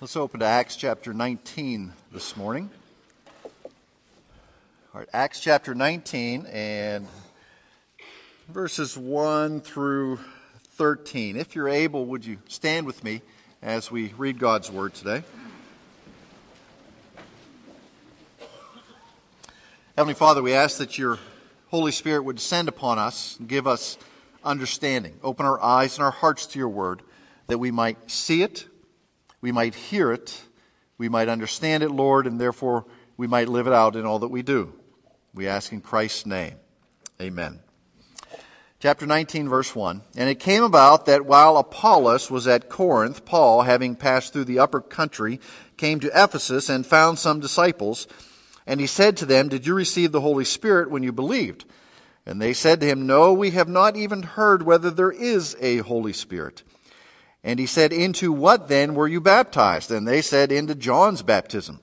Let's open to Acts chapter 19 this morning. All right, Acts chapter 19 and verses 1 through 13. If you're able, would you stand with me as we read God's word today? Heavenly Father, we ask that your Holy Spirit would descend upon us and give us understanding. Open our eyes and our hearts to your word that we might see it we might hear it, we might understand it, Lord, and therefore we might live it out in all that we do. We ask in Christ's name. Amen. Chapter 19, verse 1. And it came about that while Apollos was at Corinth, Paul, having passed through the upper country, came to Ephesus and found some disciples. And he said to them, Did you receive the Holy Spirit when you believed? And they said to him, No, we have not even heard whether there is a Holy Spirit. And he said, Into what then were you baptized? And they said, Into John's baptism.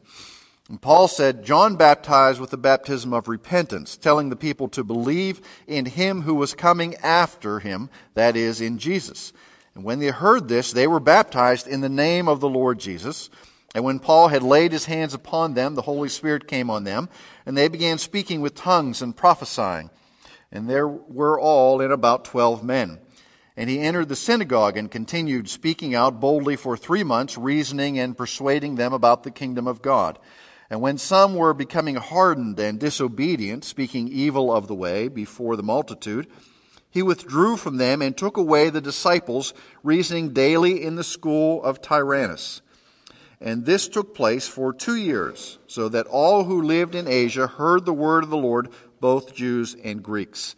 And Paul said, John baptized with the baptism of repentance, telling the people to believe in him who was coming after him, that is, in Jesus. And when they heard this, they were baptized in the name of the Lord Jesus. And when Paul had laid his hands upon them, the Holy Spirit came on them, and they began speaking with tongues and prophesying. And there were all in about twelve men. And he entered the synagogue and continued speaking out boldly for three months, reasoning and persuading them about the kingdom of God. And when some were becoming hardened and disobedient, speaking evil of the way before the multitude, he withdrew from them and took away the disciples, reasoning daily in the school of Tyrannus. And this took place for two years, so that all who lived in Asia heard the word of the Lord, both Jews and Greeks.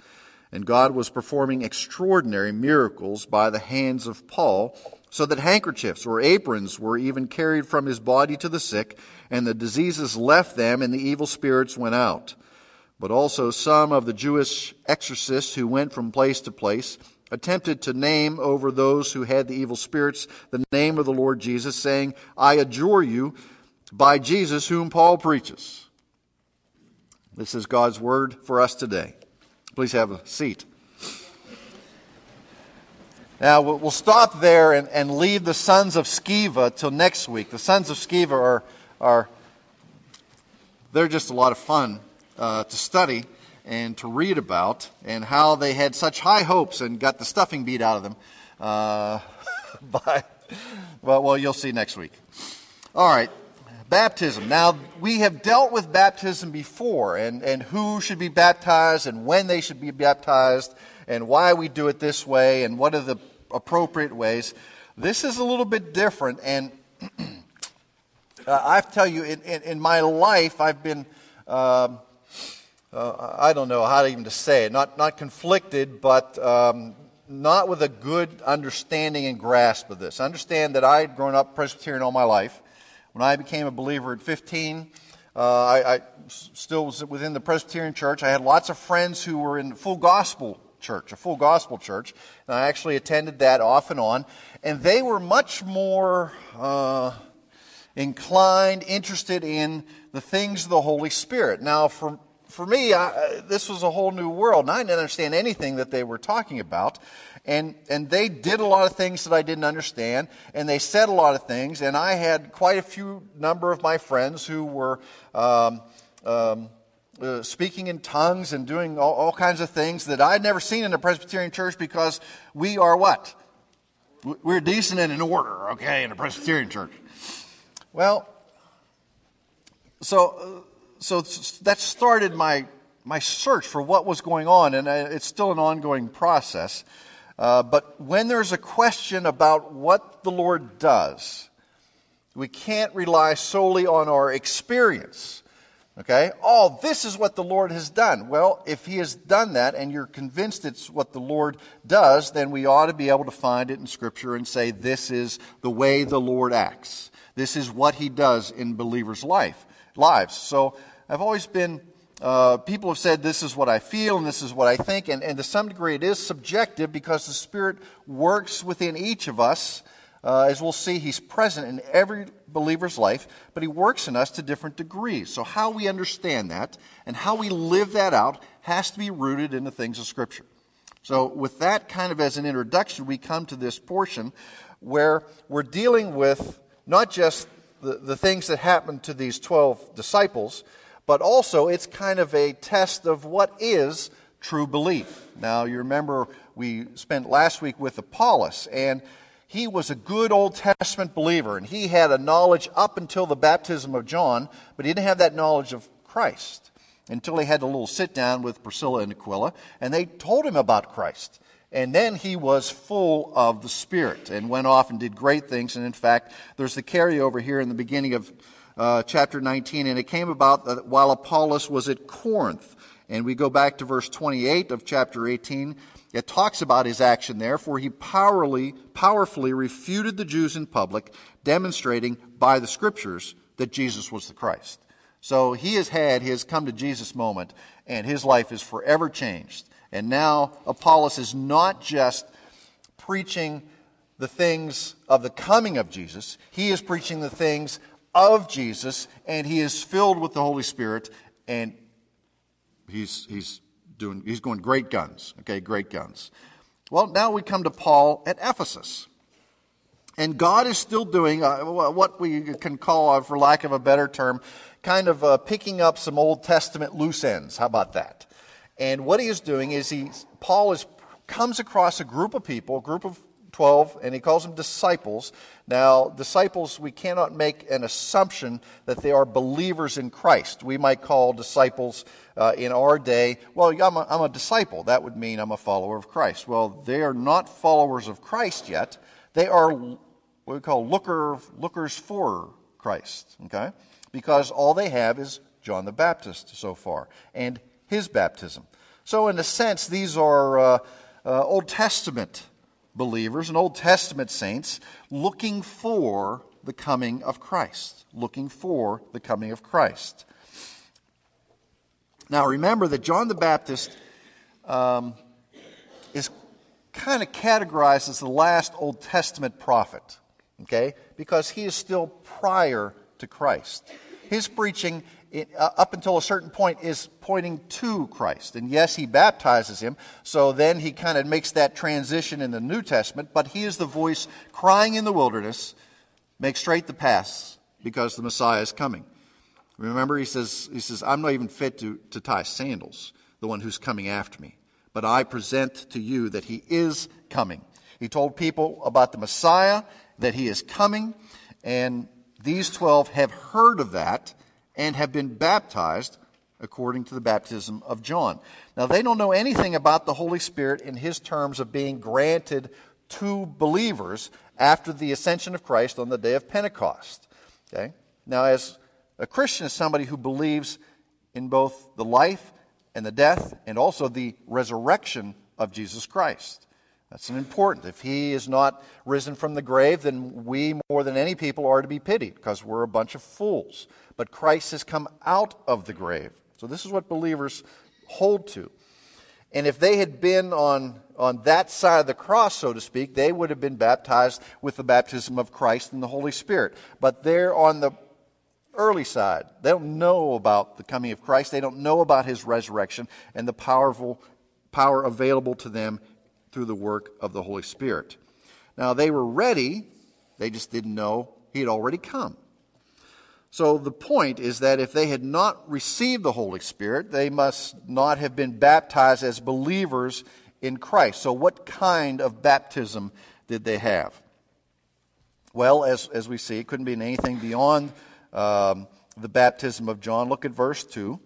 And God was performing extraordinary miracles by the hands of Paul, so that handkerchiefs or aprons were even carried from his body to the sick, and the diseases left them, and the evil spirits went out. But also some of the Jewish exorcists who went from place to place attempted to name over those who had the evil spirits the name of the Lord Jesus, saying, I adjure you by Jesus whom Paul preaches. This is God's word for us today. Please have a seat. Now, we'll stop there and, and leave the sons of Sceva till next week. The sons of Sceva are, are they're just a lot of fun uh, to study and to read about, and how they had such high hopes and got the stuffing beat out of them. Uh, well, well, you'll see next week. All right. Baptism. Now, we have dealt with baptism before and, and who should be baptized and when they should be baptized and why we do it this way and what are the appropriate ways. This is a little bit different. And uh, I tell you, in, in, in, my life, I've been, uh, uh, I don't know how to even to say it, not, not conflicted, but um, not with a good understanding and grasp of this. Understand that I had grown up Presbyterian all my life. When I became a believer at 15, uh, I, I, still was within the Presbyterian church. I had lots of friends who were in full gospel church, a full gospel church, and I actually attended that off and on. And they were much more uh, inclined, interested in the things of the Holy Spirit. Now, for for me, I, this was a whole new world, and I didn't understand anything that they were talking about. And, and they did a lot of things that I didn't understand, and they said a lot of things, and I had quite a few number of my friends who were um, um, uh, speaking in tongues and doing all, all kinds of things that I'd never seen in a Presbyterian church because we are what? We're decent and in order, okay, in a Presbyterian church. Well, so so that started my, my search for what was going on, and it's still an ongoing process. Uh, but when there's a question about what the Lord does, we can't rely solely on our experience. Okay? Oh, this is what the Lord has done. Well, if He has done that and you're convinced it's what the Lord does, then we ought to be able to find it in Scripture and say, this is the way the Lord acts. This is what He does in believers' life, lives. So I've always been, uh, people have said this is what I feel and this is what I think, and, and to some degree it is subjective because the Spirit works within each of us. Uh, as we'll see, He's present in every believer's life, but He works in us to different degrees. So, how we understand that and how we live that out has to be rooted in the things of Scripture. So, with that kind of as an introduction, we come to this portion where we're dealing with not just the, the things that happened to these 12 disciples, but also it's kind of a test of what is true belief. Now, you remember we spent last week with Apollos, and he was a good Old Testament believer, and he had a knowledge up until the baptism of John, but he didn't have that knowledge of Christ until he had a little sit down with Priscilla and Aquila, and they told him about Christ. And then he was full of the Spirit and went off and did great things. And in fact, there's the carryover here in the beginning of uh, chapter 19. And it came about that while Apollos was at Corinth. And we go back to verse 28 of chapter 18. It talks about his action there, for he powerfully, powerfully refuted the Jews in public, demonstrating by the scriptures that Jesus was the Christ. So he has had his come to Jesus moment, and his life is forever changed. And now Apollos is not just preaching the things of the coming of Jesus, he is preaching the things of Jesus, and he is filled with the Holy Spirit, and he's, he's, doing, he's going great guns. Okay, great guns. Well, now we come to Paul at Ephesus. And God is still doing uh, what we can call, uh, for lack of a better term, kind of uh, picking up some Old Testament loose ends. How about that? And what he is doing is he, Paul is, comes across a group of people, a group of 12, and he calls them disciples. Now, disciples, we cannot make an assumption that they are believers in Christ. We might call disciples uh, in our day, well, I'm a, I'm a disciple. That would mean I'm a follower of Christ. Well, they are not followers of Christ yet. They are what we call looker, lookers for Christ, okay? Because all they have is John the Baptist so far. And his baptism. So, in a sense, these are uh, uh, Old Testament believers and Old Testament saints looking for the coming of Christ. Looking for the coming of Christ. Now, remember that John the Baptist um, is kind of categorized as the last Old Testament prophet, okay? Because he is still prior to Christ. His preaching it, uh, up until a certain point, is pointing to Christ. And yes, he baptizes him, so then he kind of makes that transition in the New Testament, but he is the voice crying in the wilderness, make straight the paths, because the Messiah is coming. Remember, he says, he says I'm not even fit to, to tie sandals, the one who's coming after me. But I present to you that he is coming. He told people about the Messiah, that he is coming, and these 12 have heard of that and have been baptized according to the baptism of John. Now, they don't know anything about the Holy Spirit in his terms of being granted to believers after the ascension of Christ on the day of Pentecost. Okay? Now, as a Christian is somebody who believes in both the life and the death and also the resurrection of Jesus Christ. That's an important. If he is not risen from the grave, then we, more than any people, are to be pitied because we're a bunch of fools. But Christ has come out of the grave. So this is what believers hold to. And if they had been on, on that side of the cross, so to speak, they would have been baptized with the baptism of Christ and the Holy Spirit. But they're on the early side. They don't know about the coming of Christ. They don't know about his resurrection and the powerful power available to them through the work of the Holy Spirit. Now, they were ready, they just didn't know he had already come. So the point is that if they had not received the Holy Spirit, they must not have been baptized as believers in Christ. So, what kind of baptism did they have? Well, as, as we see, it couldn't be anything beyond um, the baptism of John. Look at verse 2.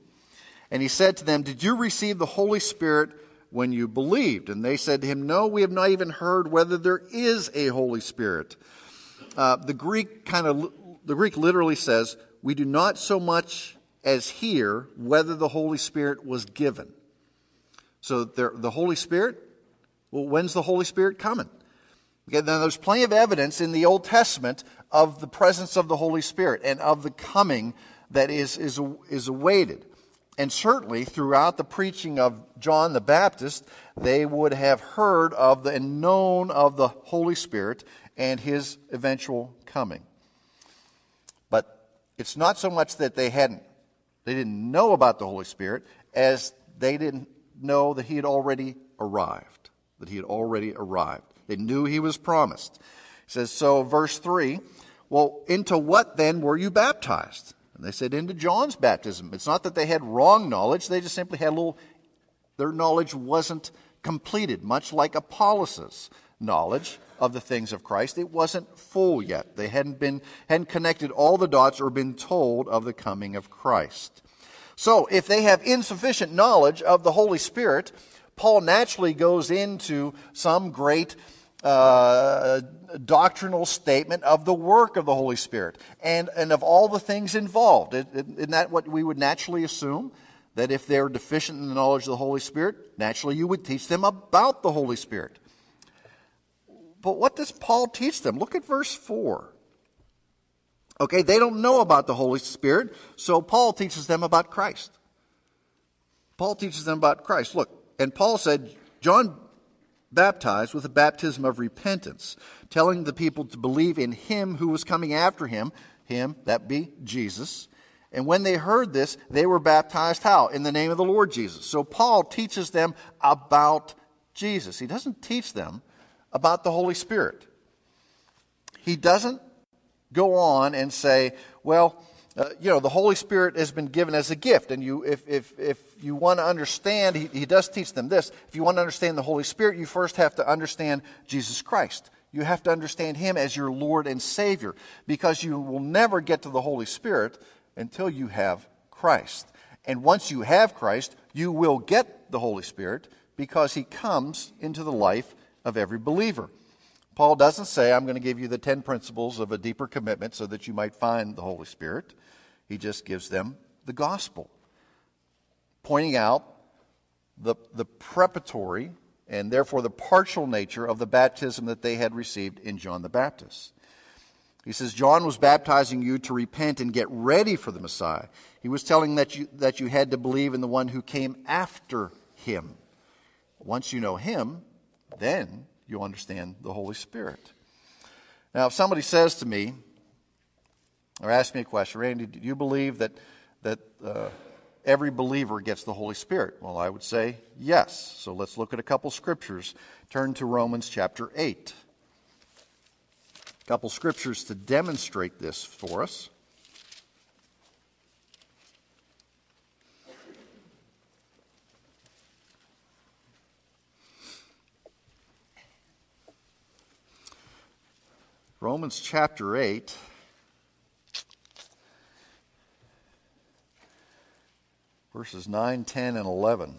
And he said to them, Did you receive the Holy Spirit when you believed? And they said to him, No, we have not even heard whether there is a Holy Spirit. Uh, the Greek kind of, the Greek literally says, We do not so much as hear whether the Holy Spirit was given. So there, the Holy Spirit, well, when's the Holy Spirit coming? Okay, now there's plenty of evidence in the Old Testament of the presence of the Holy Spirit and of the coming that is, is, is awaited. And certainly throughout the preaching of John the Baptist, they would have heard of the and known of the Holy Spirit and his eventual coming. But it's not so much that they hadn't they didn't know about the Holy Spirit as they didn't know that he had already arrived. That he had already arrived. They knew he was promised. He says, so verse 3 Well, into what then were you baptized? And they said, Into John's baptism. It's not that they had wrong knowledge, they just simply had a little, their knowledge wasn't completed, much like Apollos' knowledge of the things of Christ. It wasn't full yet. They hadn't been hadn't connected all the dots or been told of the coming of Christ. So, if they have insufficient knowledge of the Holy Spirit, Paul naturally goes into some great uh, doctrinal statement of the work of the Holy Spirit and, and of all the things involved. Isn't that what we would naturally assume? That if they're deficient in the knowledge of the Holy Spirit, naturally you would teach them about the Holy Spirit. But what does Paul teach them? Look at verse 4. Okay, they don't know about the Holy Spirit, so Paul teaches them about Christ. Paul teaches them about Christ. Look, and Paul said, John baptized with a baptism of repentance, telling the people to believe in him who was coming after him, him, that be Jesus. And when they heard this, they were baptized how? In the name of the Lord Jesus. So Paul teaches them about Jesus. He doesn't teach them about the Holy Spirit. He doesn't go on and say, well, uh, you know, the Holy Spirit has been given as a gift. And you, if, if, if you want to understand, he, he does teach them this. If you want to understand the Holy Spirit, you first have to understand Jesus Christ. You have to understand Him as your Lord and Savior because you will never get to the Holy Spirit until you have Christ. And once you have Christ, you will get the Holy Spirit because He comes into the life of every believer. Paul doesn't say, I'm going to give you the 10 principles of a deeper commitment so that you might find the Holy Spirit. He just gives them the gospel, pointing out the, the preparatory and therefore the partial nature of the baptism that they had received in John the Baptist. He says, John was baptizing you to repent and get ready for the Messiah. He was telling that you, that you had to believe in the one who came after him. Once you know him, then you'll understand the Holy Spirit. Now, if somebody says to me, or asks me a question, Randy, do you believe that, that uh, every believer gets the Holy Spirit? Well, I would say yes. So let's look at a couple scriptures. Turn to Romans chapter 8. A couple scriptures to demonstrate this for us. Romans chapter 8. Verses 9, 10, and 11.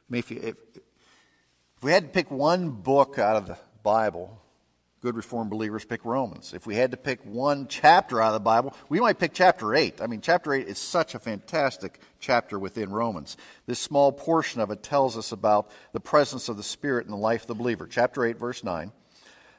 I mean, if, you, if, if we had to pick one book out of the Bible good Reformed believers pick Romans. If we had to pick one chapter out of the Bible, we might pick chapter 8. I mean, chapter 8 is such a fantastic chapter within Romans. This small portion of it tells us about the presence of the Spirit in the life of the believer. Chapter 8, verse 9.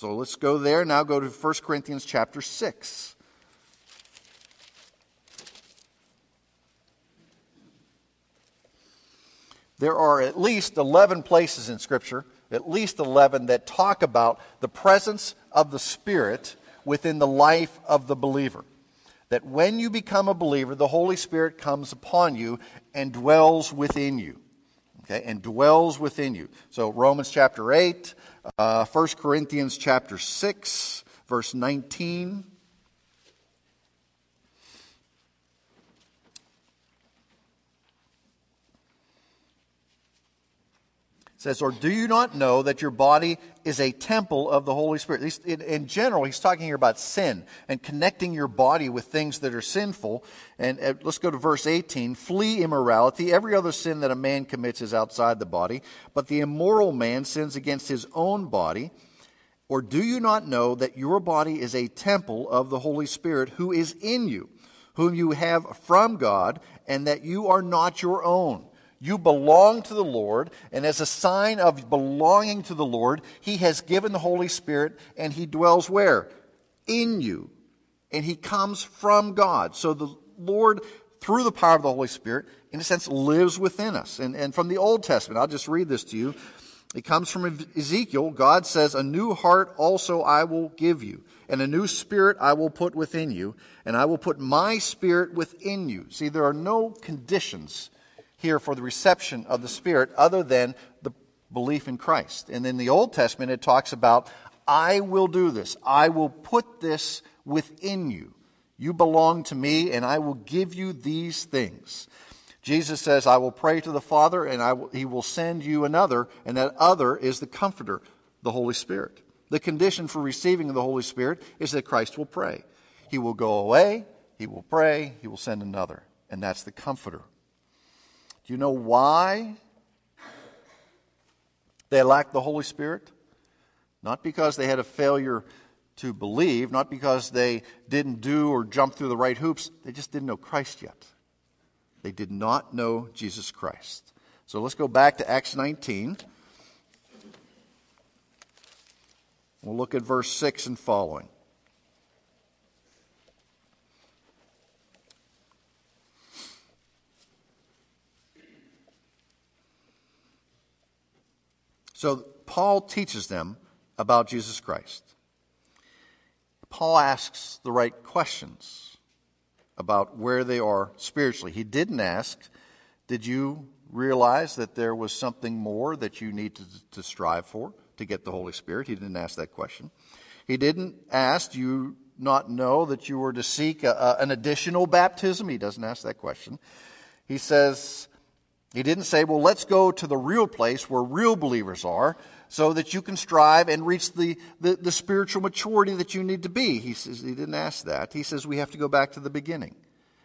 So let's go there. Now go to 1 Corinthians chapter 6. There are at least 11 places in Scripture, at least 11, that talk about the presence of the Spirit within the life of the believer. That when you become a believer, the Holy Spirit comes upon you and dwells within you. Okay, and dwells within you. So Romans chapter 8, uh, 1 Corinthians chapter 6, verse 19. says, Or do you not know that your body is a temple of the Holy Spirit? In, in, general, he's talking here about sin and connecting your body with things that are sinful. And uh, let's go to verse 18. Flee immorality. Every other sin that a man commits is outside the body, but the immoral man sins against his own body. Or do you not know that your body is a temple of the Holy Spirit who is in you, whom you have from God, and that you are not your own? You belong to the Lord, and as a sign of belonging to the Lord, He has given the Holy Spirit, and He dwells where? In you. And He comes from God. So the Lord, through the power of the Holy Spirit, in a sense, lives within us. And, and from the Old Testament, I'll just read this to you. It comes from Ezekiel. God says, A new heart also I will give you, and a new spirit I will put within you, and I will put my spirit within you. See, there are no conditions here for the reception of the Spirit other than the belief in Christ. And in the Old Testament, it talks about, I will do this. I will put this within you. You belong to me, and I will give you these things. Jesus says, I will pray to the Father, and will, he will send you another, and that other is the Comforter, the Holy Spirit. The condition for receiving the Holy Spirit is that Christ will pray. He will go away, he will pray, he will send another, and that's the Comforter. Do you know why they lacked the Holy Spirit? Not because they had a failure to believe, not because they didn't do or jump through the right hoops. They just didn't know Christ yet. They did not know Jesus Christ. So let's go back to Acts 19. We'll look at verse 6 and following. So Paul teaches them about Jesus Christ. Paul asks the right questions about where they are spiritually. He didn't ask, Did you realize that there was something more that you need to, to strive for to get the Holy Spirit? He didn't ask that question. He didn't ask, Do you not know that you were to seek a, a, an additional baptism? He doesn't ask that question. He says, he didn't say, well, let's go to the real place where real believers are so that you can strive and reach the, the, the, spiritual maturity that you need to be. He says he didn't ask that. He says we have to go back to the beginning.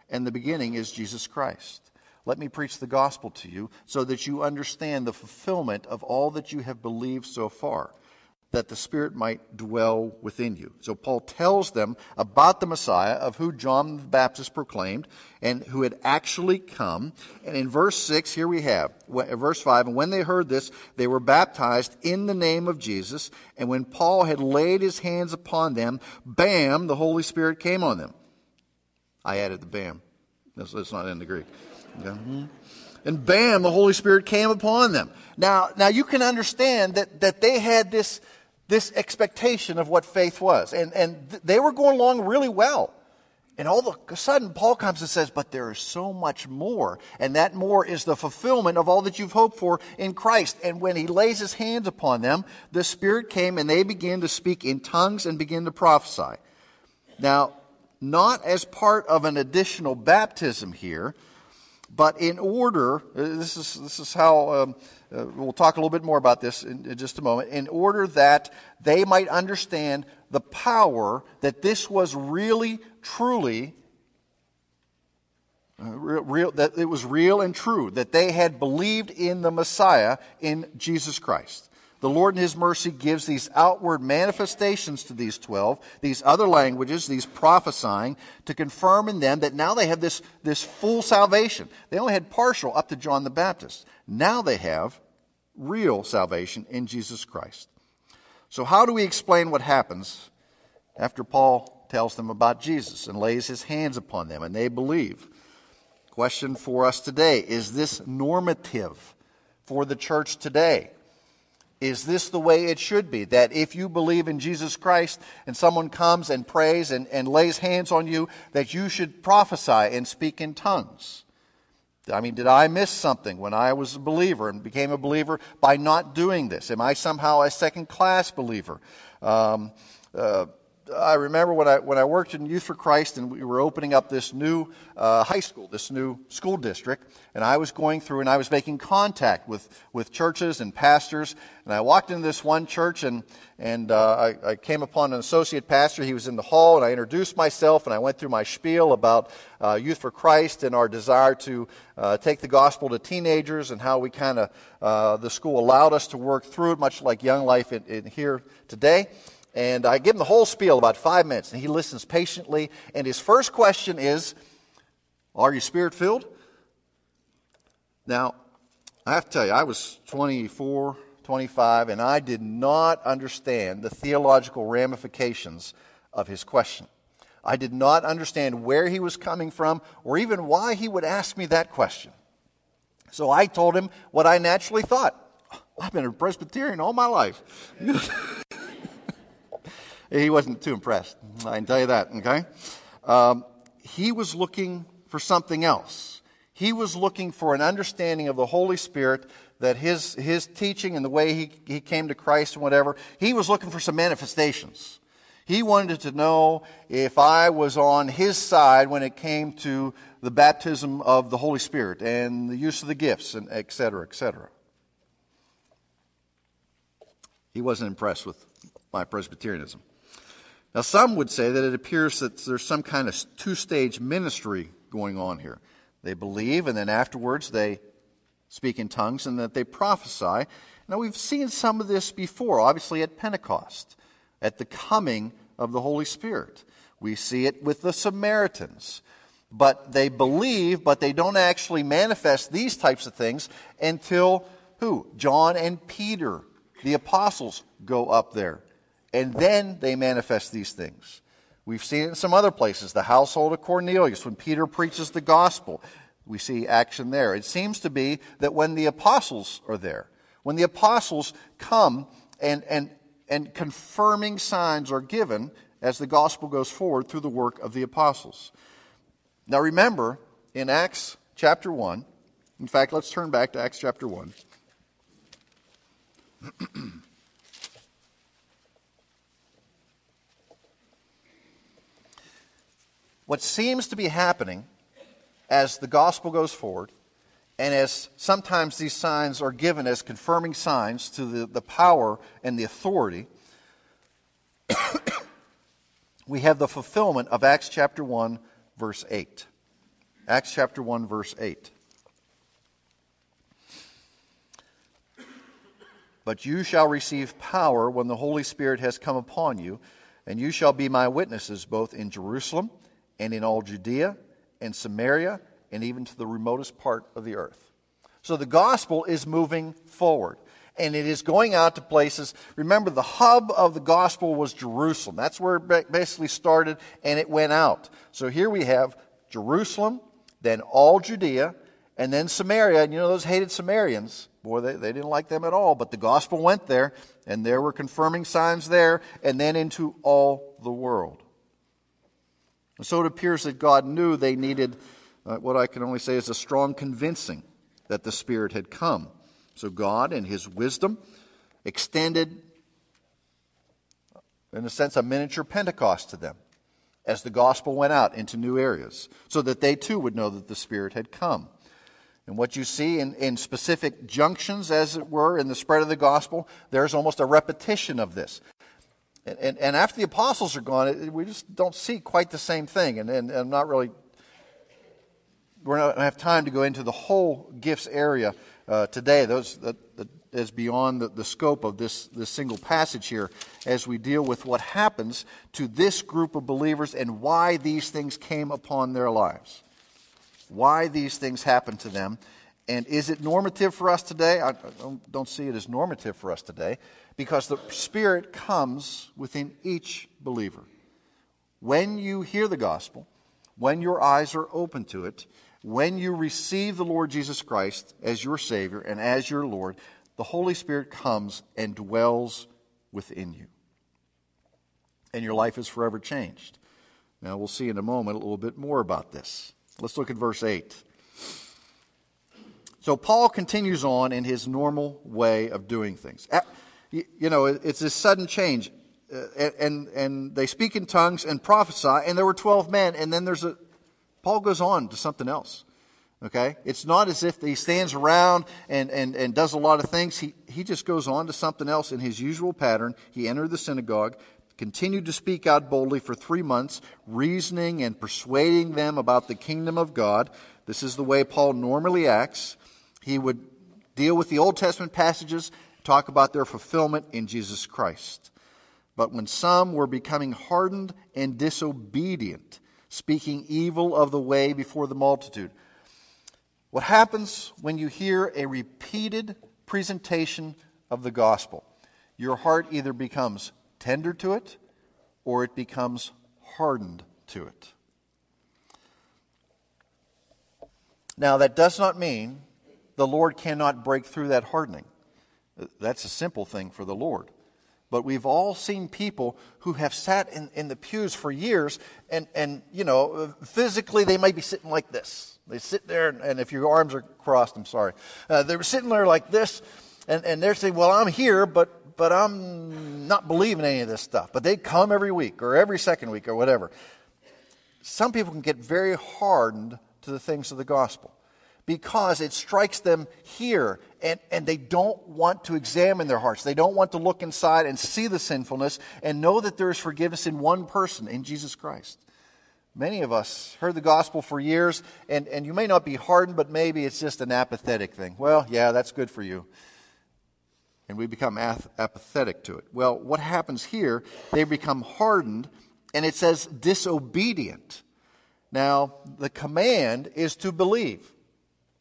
And the beginning is Jesus Christ. Let me preach the gospel to you so that you understand the fulfillment of all that you have believed so far that the Spirit might dwell within you. So Paul tells them about the Messiah of who John the Baptist proclaimed and who had actually come. And in verse 6, here we have, verse 5, and when they heard this, they were baptized in the name of Jesus. And when Paul had laid his hands upon them, bam, the Holy Spirit came on them. I added the bam. That's not in the Greek. Mm-hmm and bam, the Holy Spirit came upon them. Now, now you can understand that, that they had this, this expectation of what faith was. And, and th- they were going along really well. And all of a sudden, Paul comes and says, But there is so much more. And that more is the fulfillment of all that you've hoped for in Christ. And when he lays his hands upon them, the Spirit came and they began to speak in tongues and begin to prophesy. Now, not as part of an additional baptism here, but in order, uh, this is, this is how, um, uh, we'll talk a little bit more about this in, in just a moment, in order that they might understand the power that this was really, truly, uh, real, real, that it was real and true, that they had believed in the Messiah, in Jesus Christ the Lord in His mercy gives these outward manifestations to these 12, these other languages, these prophesying, to confirm in them that now they have this, this full salvation. They only had partial up to John the Baptist. Now they have real salvation in Jesus Christ. So, how do we explain what happens after Paul tells them about Jesus and lays his hands upon them and they believe? Question for us today is this normative for the church today? Is this the way it should be? That if you believe in Jesus Christ and someone comes and prays and, and lays hands on you, that you should prophesy and speak in tongues? I mean, did I miss something when I was a believer and became a believer by not doing this? Am I somehow a second class believer? Um, uh, I remember when I, when I worked in Youth for Christ and we were opening up this new uh, high school, this new school district, and I was going through and I was making contact with, with churches and pastors. And I walked into this one church and, and uh, I, I, came upon an associate pastor. He was in the hall and I introduced myself and I went through my spiel about uh, Youth for Christ and our desire to uh, take the gospel to teenagers and how we kind of, uh, the school allowed us to work through it, much like Young Life in, in here today. And I give him the whole spiel, about five minutes, and he listens patiently. And his first question is, Are you spirit filled? Now, I have to tell you, I was 24, 25, and I did not understand the theological ramifications of his question. I did not understand where he was coming from or even why he would ask me that question. So I told him what I naturally thought. I've been a Presbyterian all my life. he wasn't too impressed. I can tell you that, okay? Um, he was looking for something else. He was looking for an understanding of the Holy Spirit, that his, his teaching and the way he, he came to Christ and whatever, he was looking for some manifestations. He wanted to know if I was on his side when it came to the baptism of the Holy Spirit and the use of the gifts and et cetera, et cetera. He wasn't impressed with my Presbyterianism. Now, some would say that it appears that there's some kind of two stage ministry going on here. They believe, and then afterwards they speak in tongues, and that they prophesy. Now, we've seen some of this before, obviously at Pentecost at the coming of the Holy Spirit. We see it with the Samaritans. But they believe, but they don't actually manifest these types of things until who? John and Peter, the apostles, go up there. And then they manifest these things. We've seen it in some other places. The household of Cornelius, when Peter preaches the gospel, we see action there. It seems to be that when the apostles are there, when the apostles come and, and and confirming signs are given as the gospel goes forward through the work of the apostles. Now remember, in Acts chapter 1, in fact, let's turn back to Acts chapter 1. what seems to be happening as the gospel goes forward and as sometimes these signs are given as confirming signs to the, the power and the authority, we have the fulfillment of Acts chapter 1, verse 8. Acts chapter 1, verse 8. But you shall receive power when the Holy Spirit has come upon you, and you shall be my witnesses both in Jerusalem and in all Judea and Samaria and even to the remotest part of the earth. So the gospel is moving forward. And it is going out to places. Remember, the hub of the gospel was Jerusalem. That's where it basically started, and it went out. So here we have Jerusalem, then all Judea, and then Samaria. And you know, those hated Samaritans, boy, they, they didn't like them at all. But the gospel went there, and there were confirming signs there, and then into all the world. So it appears that God knew they needed uh, what I can only say is a strong convincing that the Spirit had come. So God, in His wisdom, extended, in a sense, a miniature Pentecost to them as the gospel went out into new areas, so that they too would know that the Spirit had come. And what you see in, in specific junctions, as it were, in the spread of the gospel, there's almost a repetition of this. And, and, and after the apostles are gone, we just don't see quite the same thing. And, and, and I'm not really we're not going to have time to go into the whole gifts area uh, today. Those that, that is beyond the, the scope of this, this single passage here as we deal with what happens to this group of believers and why these things came upon their lives. Why these things happened to them. And is it normative for us today? I don't see it as normative for us today because the Spirit comes within each believer. When you hear the gospel, when your eyes are open to it, when you receive the Lord Jesus Christ as your Savior and as your Lord, the Holy Spirit comes and dwells within you. And your life is forever changed. Now, we'll see in a moment a little bit more about this. Let's look at verse 8. So, Paul continues on in his normal way of doing things. You know, it's this sudden change. Uh, and, and they speak in tongues and prophesy, and there were 12 men, and then there's a, Paul goes on to something else. Okay? It's not as if he stands around and, and, and does a lot of things. He, he just goes on to something else in his usual pattern. He entered the synagogue, continued to speak out boldly for three months, reasoning and persuading them about the kingdom of God. This is the way Paul normally acts. He would deal with the Old Testament passages, talk about their fulfillment in Jesus Christ. But when some were becoming hardened and disobedient, speaking evil of the way before the multitude. What happens when you hear a repeated presentation of the gospel? Your heart either becomes tender to it or it becomes hardened to it. Now, that does not mean the Lord cannot break through that hardening. That's a simple thing for the Lord. But we've all seen people who have sat in, in the pews for years, and, and, you know, physically they might be sitting like this. They sit there, and if your arms are crossed, I'm sorry. Uh, they're sitting there like this, and, and they're saying, Well, I'm here, but, but I'm not believing any of this stuff. But they come every week, or every second week, or whatever. Some people can get very hardened to the things of the gospel because it strikes them here and, and they don't want to examine their hearts. They don't want to look inside and see the sinfulness and know that there is forgiveness in one person, in Jesus Christ. Many of us heard the gospel for years, and, and you may not be hardened, but maybe it's just an apathetic thing. Well, yeah, that's good for you. And we become ath- apathetic to it. Well, what happens here? They become hardened, and it says disobedient. Now, the command is to believe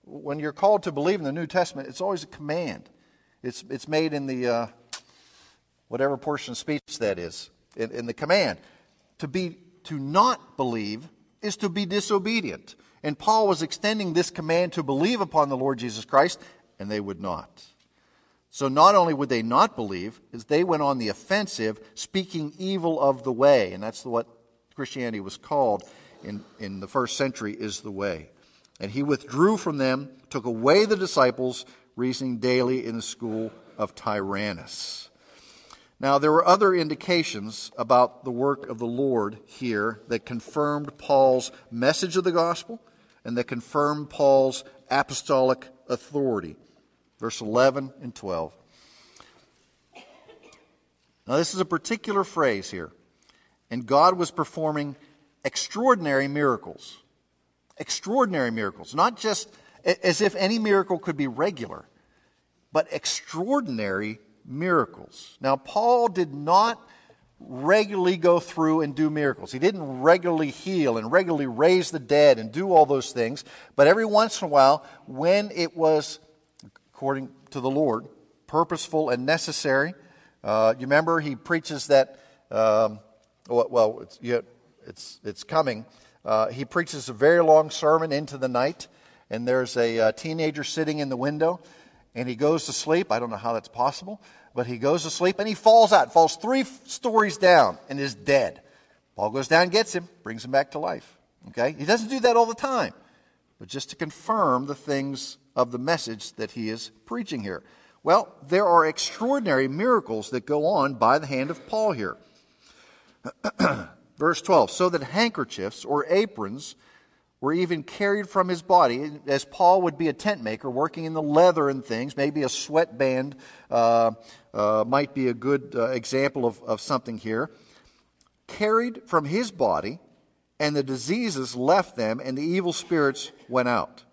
when you're called to believe in the New Testament, it's always a command. It's, it's made in the, uh, whatever portion of speech that is, in, in the command. To, be, to not believe is to be disobedient. And Paul was extending this command to believe upon the Lord Jesus Christ, and they would not. So not only would they not believe, as they went on the offensive, speaking evil of the way, and that's what Christianity was called in, in the first century, is the way. And he withdrew from them, took away the disciples, reasoning daily in the school of Tyrannus. Now, there were other indications about the work of the Lord here that confirmed Paul's message of the gospel and that confirmed Paul's apostolic authority. Verse 11 and 12. Now, this is a particular phrase here. And God was performing extraordinary miracles extraordinary miracles, not just as if any miracle could be regular, but extraordinary miracles. Now, Paul did not regularly go through and do miracles. He didn't regularly heal and regularly raise the dead and do all those things, but every once in a while, when it was, according to the Lord, purposeful and necessary, uh, you remember he preaches that, um, well, it's, it's, it's coming uh, he preaches a very long sermon into the night, and there's a, a uh, teenager sitting in the window, and he goes to sleep. I don't know how that's possible, but he goes to sleep and he falls out, falls three stories down, and is dead. Paul goes down, gets him, brings him back to life. Okay? He doesn't do that all the time, but just to confirm the things of the message that he is preaching here. Well, there are extraordinary miracles that go on by the hand of Paul here. Verse 12 so that handkerchiefs or aprons were even carried from his body, as Paul would be a tent maker working in the leather and things. Maybe a sweatband uh, uh, might be a good uh, example of, of something here. Carried from his body, and the diseases left them, and the evil spirits went out.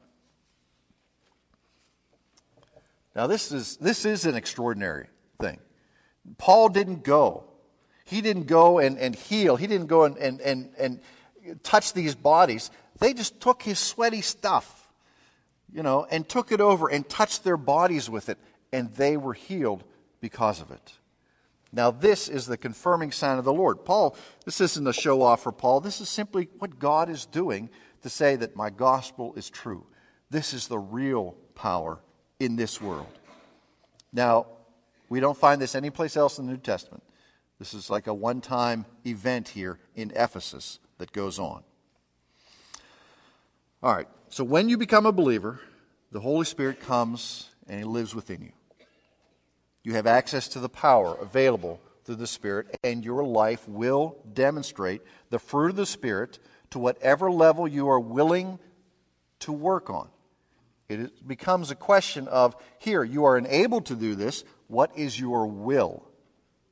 Now, this is, this is an extraordinary thing. Paul didn't go he didn't go and, and heal. He didn't go and, and, and, and touch these bodies. They just took his sweaty stuff, you know, and took it over and touched their bodies with it, and they were healed because of it. Now, this is the confirming sign of the Lord. Paul, this isn't a show off for Paul. This is simply what God is doing to say that my gospel is true. This is the real power in this world. Now, we don't find this anyplace else in the New Testament. This is like a one time event here in Ephesus that goes on. All right, so when you become a believer, the Holy Spirit comes and He lives within you. You have access to the power available through the Spirit, and your life will demonstrate the fruit of the Spirit to whatever level you are willing to work on. It becomes a question of here, you are enabled to do this. What is your will?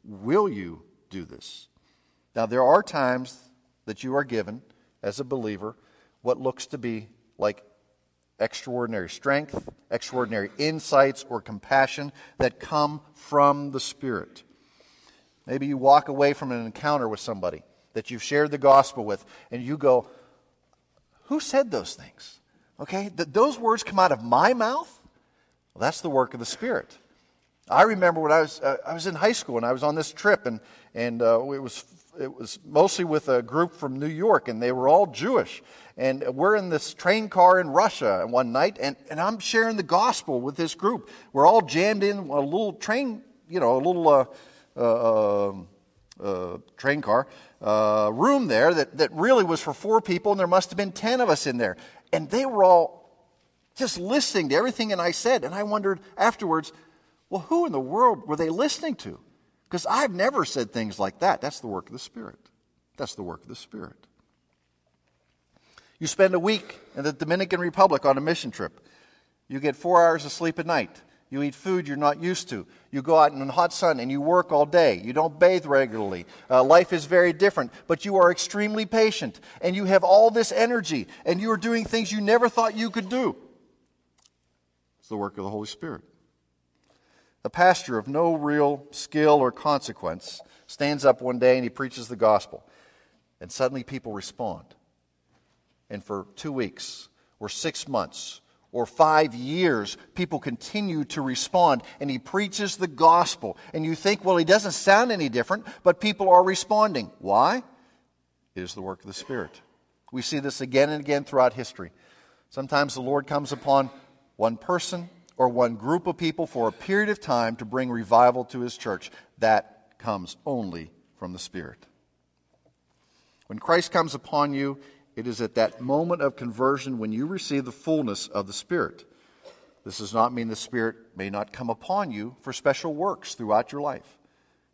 Will you do this? Now, there are times that you are given as a believer what looks to be like extraordinary strength, extraordinary insights, or compassion that come from the Spirit. Maybe you walk away from an encounter with somebody that you've shared the gospel with, and you go, Who said those things? Okay? That those words come out of my mouth? Well, that's the work of the Spirit. I remember when I was, uh, I was in high school and I was on this trip, and, and uh, it, was, it was mostly with a group from New York, and they were all Jewish. And we're in this train car in Russia one night, and, and I'm sharing the gospel with this group. We're all jammed in a little train, you know, a little uh, uh, um, uh train car uh, room there that, that really was for four people, and there must have been 10 of us in there. And they were all just listening to everything that I said. And I wondered afterwards, well, who in the world were they listening to? Because I've never said things like that. That's the work of the Spirit. That's the work of the Spirit. You spend a week in the Dominican Republic on a mission trip. You get four hours of sleep a night. You eat food you're not used to. You go out in the hot sun and you work all day. You don't bathe regularly. Uh, life is very different, but you are extremely patient and you have all this energy and you are doing things you never thought you could do. It's the work of the Holy Spirit. A pastor of no real skill or consequence stands up one day and he preaches the gospel. And suddenly people respond. And for two weeks or six months or five years, people continue to respond. And he preaches the gospel. And you think, well, he doesn't sound any different, but people are responding. Why? It is the work of the Spirit. We see this again and again throughout history. Sometimes the Lord comes upon one person or one group of people for a period of time to bring revival to his church. That comes only from the Spirit. When Christ comes upon you, it is at that moment of conversion when you receive the fullness of the Spirit. This does not mean the Spirit may not come upon you for special works throughout your life.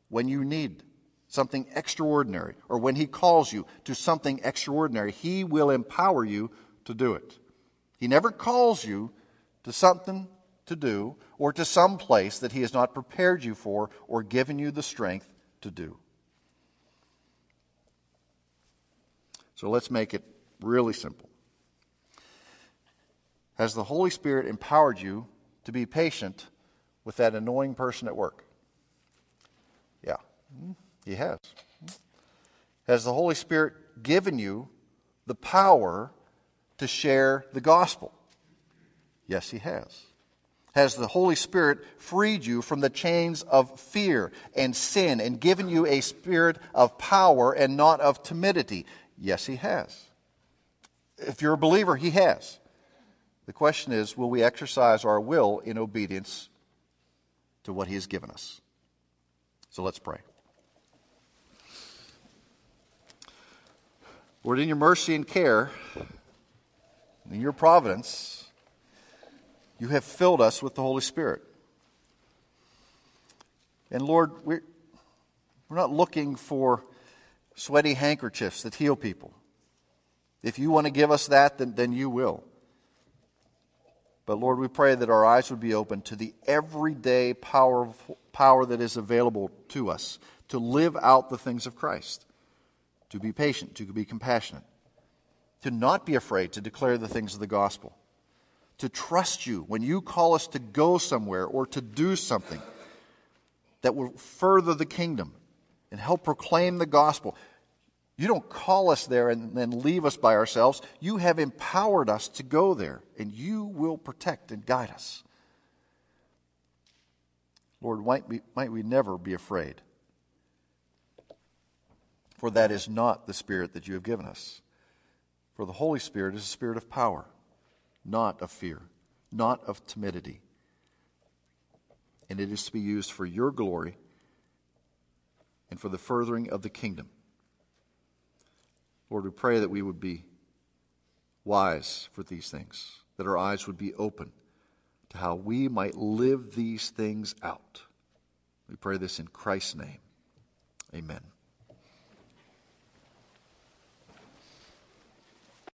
When you need something extraordinary, or when He calls you to something extraordinary, He will empower you to do it. He never calls you to something to do or to some place that He has not prepared you for or given you the strength to do. So let's make it really simple. Has the Holy Spirit empowered you to be patient with that annoying person at work? Yeah, He has. Has the Holy Spirit given you the power to share the gospel? Yes, He has. Has the Holy Spirit freed you from the chains of fear and sin and given you a spirit of power and not of timidity? Yes, He has. If you're a believer, He has. The question is will we exercise our will in obedience to what He has given us? So let's pray. Lord, in your mercy and care, in your providence, you have filled us with the Holy Spirit. And Lord, we're, we're not looking for sweaty handkerchiefs that heal people. If you want to give us that, then, then you will. But Lord, we pray that our eyes would be open to the everyday power, power that is available to us to live out the things of Christ, to be patient, to be compassionate, to not be afraid to declare the things of the gospel to trust you when you call us to go somewhere or to do something that will further the kingdom and help proclaim the gospel. You don't call us there and then leave us by ourselves. You have empowered us to go there, and you will protect and guide us. Lord, might we, might we never be afraid, for that is not the spirit that you have given us. For the Holy Spirit is a spirit of power not of fear, not of timidity. And it is to be used for your glory and for the furthering of the kingdom. Lord, we pray that we would be wise for these things, that our eyes would be open to how we might live these things out. We pray this in Christ's name. Amen.